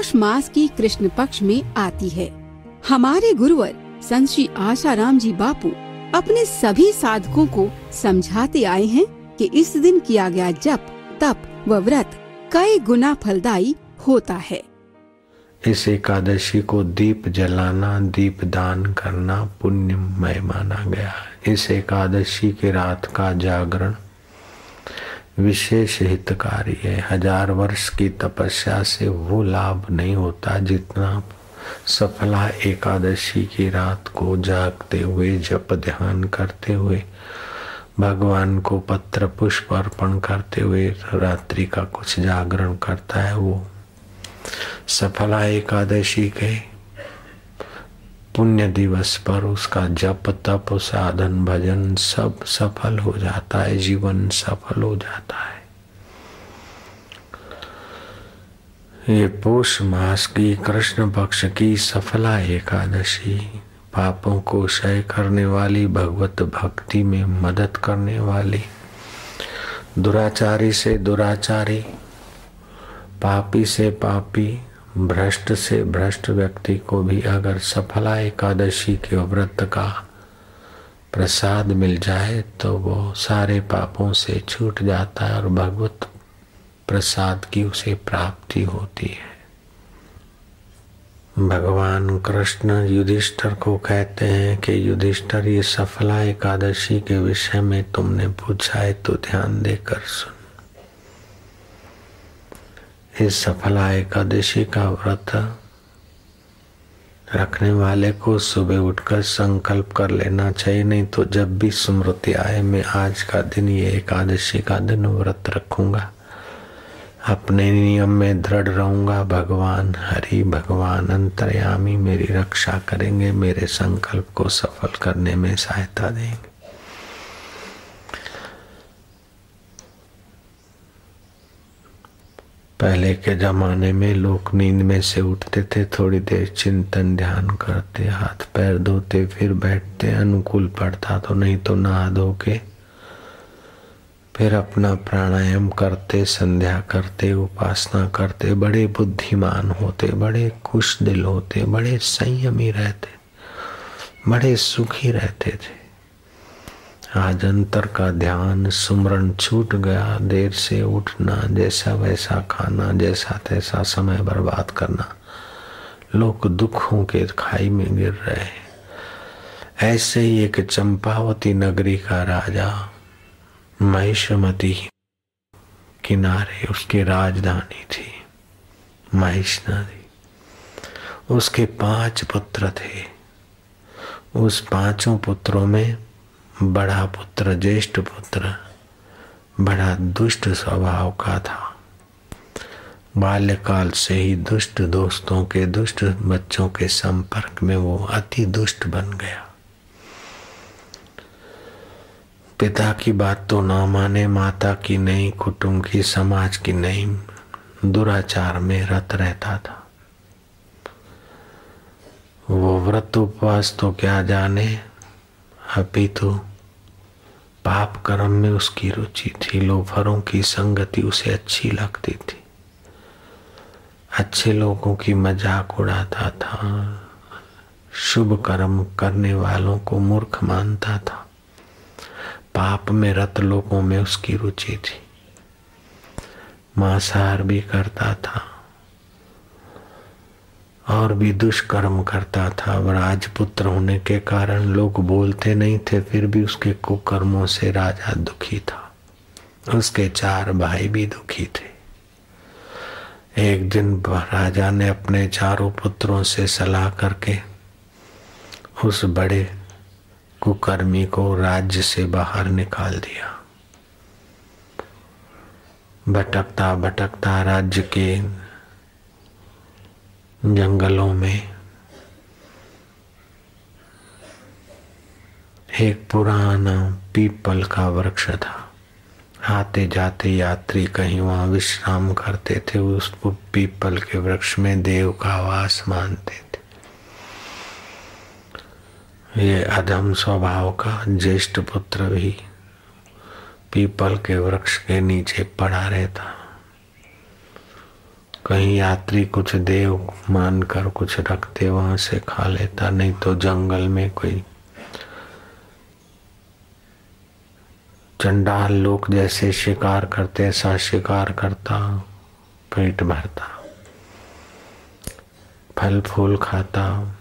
पौष मास की कृष्ण पक्ष में आती है। हमारे गुरुवर, संत श्री आशाराम जी बापू, अपने सभी साधकों को समझाते आए हैं कि इस दिन किया गया जप, तप व व्रत कई गुना फलदायी होता है। इस एकादशी को दीप जलाना, दीप दान करना पुण्यमय माना गया। है इस एकादशी की रात का जागरण विशेष हितकारी है। हज़ार वर्ष की तपस्या से वो लाभ नहीं होता जितना सफला एकादशी की रात को जागते हुए, जप ध्यान करते हुए, भगवान को पत्र पुष्प अर्पण करते हुए रात्रि का कुछ जागरण करता है वो। सफला एकादशी के पुण्य दिवस पर उसका जप, तप, साधन, भजन सब सफल हो जाता है, जीवन सफल हो जाता है। ये पोष मास की कृष्ण पक्ष की सफला एकादशी पापों को क्षय करने वाली, भगवत भक्ति में मदद करने वाली, दुराचारी से दुराचारी, पापी से पापी भ्रष्ट से भ्रष्ट व्यक्ति को भी अगर सफला एकादशी के व्रत का प्रसाद मिल जाए तो वो सारे पापों से छूट जाता है और भगवत प्रसाद की उसे प्राप्ति होती है। भगवान कृष्ण युधिष्ठर को कहते हैं कि, युधिष्ठर, ये सफला एकादशी के विषय में तुमने पूछा है तो ध्यान देकर सुन। इस सफला एकादशी का व्रत रखने वाले को सुबह उठकर संकल्प कर लेना चाहिए, नहीं तो जब भी स्मृति आए, मैं आज का दिन, ये एकादशी का दिन व्रत रखूँगा। अपने नियम में दृढ़ रहूँगा, भगवान, हरि भगवान, अंतर्यामी मेरी रक्षा करेंगे, मेरे संकल्प को सफल करने में सहायता देंगे। पहले के जमाने में लोग नींद में से उठते थे, थोड़ी देर चिंतन, ध्यान करते, हाथ पैर धोते, फिर बैठते, अनुकूल पड़ता तो नहीं तो नहा धो के, फिर अपना प्राणायाम करते, संध्या करते, उपासना करते, बड़े बुद्धिमान होते, बड़े खुश दिल होते, बड़े संयमी रहते, बड़े सुखी रहते थे। आज अंतर का ध्यान, सुमरण छूट गया, देर से उठना, जैसा वैसा खाना, जैसा तैसा समय बर्बाद करना। लोग दुखों के खाई में गिर रहे ऐसे ही एक चंपावती नगरी का राजा, महिषमती किनारे उसकी राजधानी थी महिष नदी उसके पाँच पुत्र थे। उस पाँचों पुत्रों में बड़ा पुत्र, ज्येष्ठ पुत्र, बड़ा दुष्ट स्वभाव का था। बाल्यकाल से ही दुष्ट दोस्तों के, दुष्ट बच्चों के संपर्क में वो अति दुष्ट बन गया। पिता की बात तो ना माने, माता की नहीं, कुटुंब की, समाज की नहीं, दुराचार में रत रहता था। वो व्रत उपवास तो क्या जाने, अपितु तो पाप कर्म में उसकी रुचि थी लोफरों की संगति उसे अच्छी लगती थी। अच्छे लोगों की मज़ाक उड़ाता था, शुभ कर्म करने वालों को मूर्ख मानता था। पाप में रत लोगों में उसकी रुचि थी। मांसाहार भी करता था। और भी दुष्कर्म करता था। राजपुत्र होने के कारण लोग बोलते नहीं थे, फिर भी उसके कुकर्मों से राजा दुखी था। उसके चार भाई भी दुखी थे। एक दिन राजा ने अपने चारों पुत्रों से सलाह करके उस बड़े कुकर्मी को राज्य से बाहर निकाल दिया। भटकता भटकता राज्य के जंगलों में। एक पुराना पीपल का वृक्ष था। आते जाते यात्री कहीं वहाँ विश्राम करते थे, उस पीपल के वृक्ष में देव का वास मानते थे। ये अधम स्वभाव का ज्येष्ठ पुत्र भी पीपल के वृक्ष के नीचे पड़ा रहता। कहीं यात्री कुछ देव मानकर कुछ रखते वहाँ से खा लेता, नहीं तो जंगल में कोई चंडाल लोग जैसे शिकार करते, ऐसा शिकार करता, पेट भरता, फल फूल खाता।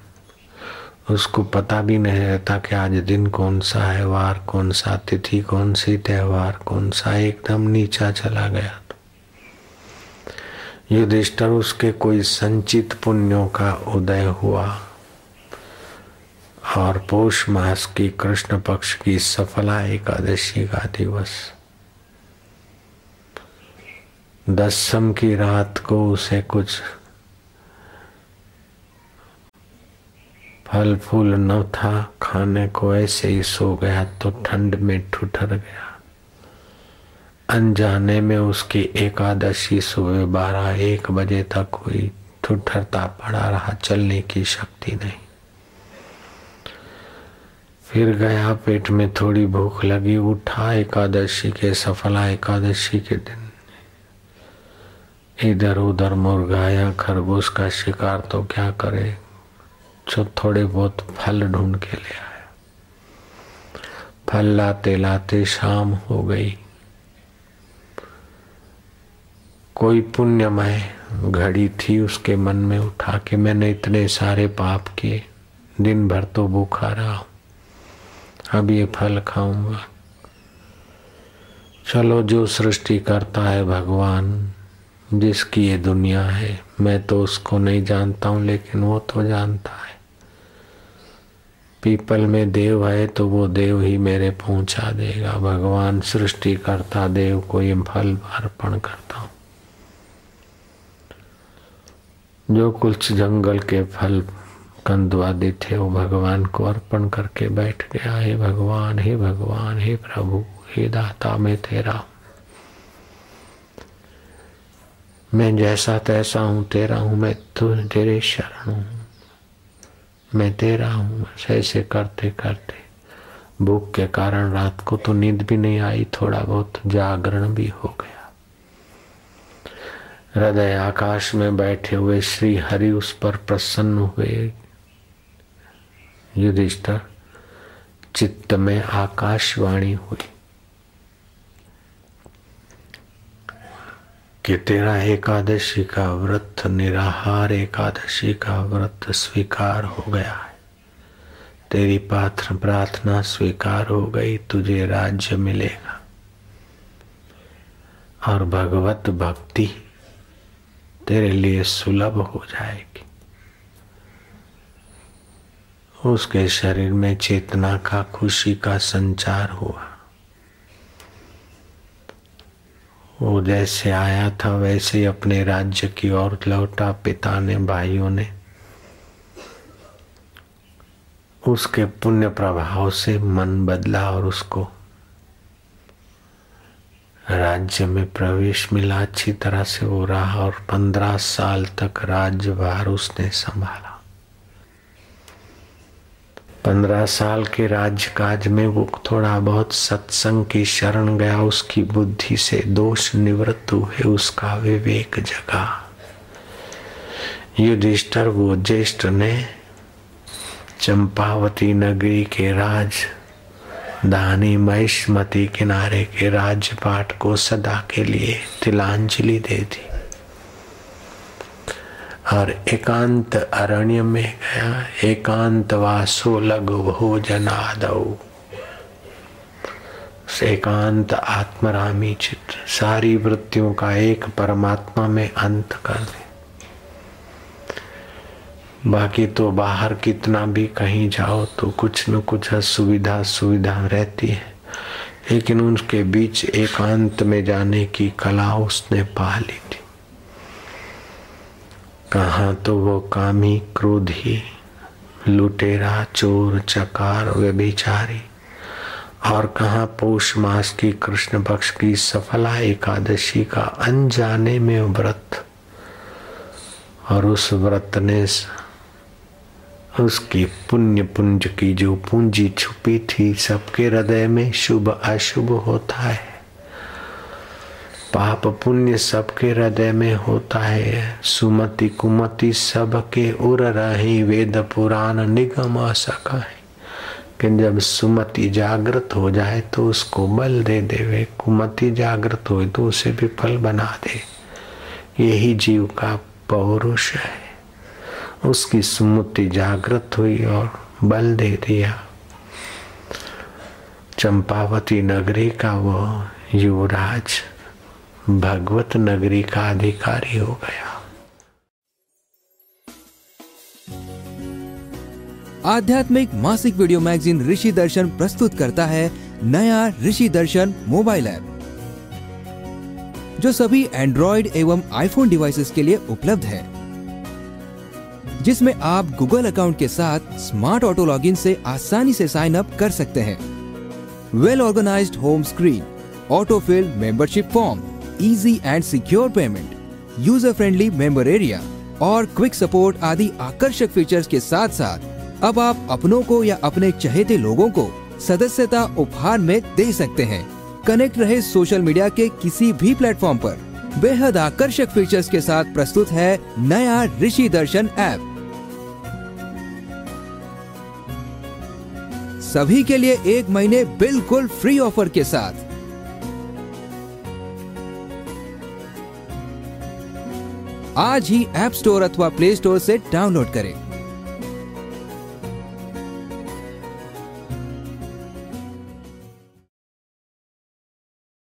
उसको पता भी नहीं रहता कि आज दिन कौन सा है, वार कौन सा, तिथि कौन सी, त्योहार कौन सा, एकदम नीचा चला गया। युधिष्ठर, उसके कोई संचित पुण्यों का उदय हुआ और पौष मास की कृष्ण पक्ष की सफला एकादशी का दिवस। दसम की रात को उसे कुछ फल फूल न था, खाने को ऐसे ही सो गया तो ठंड में ठुठर गया। अनजाने में उसकी एकादशी सुबह बारह एक बजे तक हुई। ठुठरता पड़ा रहा, चलने की शक्ति नहीं। फिर गया पेट में थोड़ी भूख लगी, उठा एकादशी के सफला एकादशी के दिन। इधर उधर मुर्गाया खरगोश का शिकार तो क्या करे? जो थोड़े बहुत फल ढूंढ के ले आया। फल लाते लाते शाम हो गई। कोई पुण्यमय घड़ी थी उसके मन में उठा के, मैंने इतने सारे पाप किए, दिन भर तो भूखा रहा हूँ। अब ये फल खाऊँगा। चलो जो सृष्टि करता है भगवान, जिसकी ये दुनिया है, मैं तो उसको नहीं जानता हूँ, लेकिन वो तो जानता है। पीपल में देव है तो वो देव ही मेरे पहुँचा देगा। भगवान सृष्टि करता देव को ये फल अर्पण करता हूँ। जो कुछ जंगल के फल कंदवादी थे वो भगवान को अर्पण करके बैठ गया। हे भगवान हे भगवान, हे प्रभु, हे दाता, मैं तेरा। मैं जैसा तैसा हूँ, तेरा हूँ, मैं तू, तेरे शरण हूँ। मैं तेरा हूँ ऐसे करते करते। भूख के कारण रात को तो नींद भी नहीं आई, थोड़ा बहुत जागरण भी हो गया। हृदय आकाश में बैठे हुए श्री हरि उस पर प्रसन्न हुए। युधिष्ठर, चित्त में आकाशवाणी हुई। कि तेरा एकादशी का व्रत, निराहार एकादशी का व्रत स्वीकार हो गया है। तेरी पात्र प्रार्थना स्वीकार हो गई, तुझे राज्य मिलेगा। और भगवत भक्ति तेरे लिए सुलभ हो जाएगी। उसके शरीर में चेतना का, खुशी का संचार हुआ। वो जैसे आया था, वैसे ही अपने राज्य की ओर लौटा पिता ने भाइयों ने। उसके पुण्य प्रभाव से मन बदला और उसको राज्य में प्रवेश मिला, अच्छी तरह से वो रहा और पंद्रह साल तक राज्यभार उसने संभाला। पंद्रह साल के राज्य काज में वो थोड़ा बहुत सत्संग की शरण गया, उसकी बुद्धि से दोष निवृत्त हुए, उसका विवेक जगा। युधिष्ठर, वो ज्येष्ठ ने चंपावती नगरी के राज दानी महिष्मती किनारे के राजपाट को सदा के लिए तिलांजलि दे दी। और एकांत अरण्य में गया, एकांत वासो लघु भोजनादौ। एकांत आत्मरामी चित्र, सारी वृत्तियों का एक परमात्मा में अंत कर दे। बाकी तो बाहर कितना भी कहीं जाओ तो कुछ न कुछ असुविधा सुविधा रहती है। लेकिन उनके बीच एकांत में जाने की कला उसने पा ली थी। कहा तो वो कामी, क्रोधी, लुटेरा, चोर, चकार, व्यभिचारी और कहा पौष मास की कृष्ण पक्ष की सफला एकादशी का अनजाने में व्रत। और उस व्रत ने उसकी पुण्य पुंज की जो पूंजी छुपी थी, सबके हृदय में शुभ अशुभ होता है। पाप पुण्य सबके हृदय में होता है। सुमति कुमति सबके उर रही, वेद पुराण निगम सका है। कि जब सुमति जागृत हो जाए तो उसको बल दे देवे। कुमति जागृत हो तो उसे भी फल बना दे। यही जीव का पौरुष है। उसकी सुमति जागृत हुई और बल दे दिया। चंपावती नगरी का वो युवराज भगवत नगरी का अधिकारी हो गया। आध्यात्मिक मासिक वीडियो मैगजीन ऋषि दर्शन प्रस्तुत करता है नया ऋषि दर्शन मोबाइल ऐप, जो सभी एंड्रॉइड एवं आईफोन डिवाइसेस के लिए उपलब्ध है। जिसमें आप गूगल अकाउंट के साथ स्मार्ट ऑटो लॉगिन से आसानी से साइन अप कर सकते हैं। Well organized home screen auto fill membership form easy and secure payment user friendly member area और क्विक सपोर्ट आदि आकर्षक फीचर्स के साथ साथ अब आप अपनों को या अपने चहेते लोगों को सदस्यता उपहार में दे सकते हैं। कनेक्ट रहे सोशल मीडिया के किसी भी प्लेटफॉर्म पर। बेहद आकर्षक फीचर्स के साथ प्रस्तुत है नया ऋषि दर्शन ऐप सभी के लिए एक महीने बिल्कुल फ्री ऑफ़र के साथ। आज ही ऐप स्टोर अथवा प्ले स्टोर से डाउनलोड करें।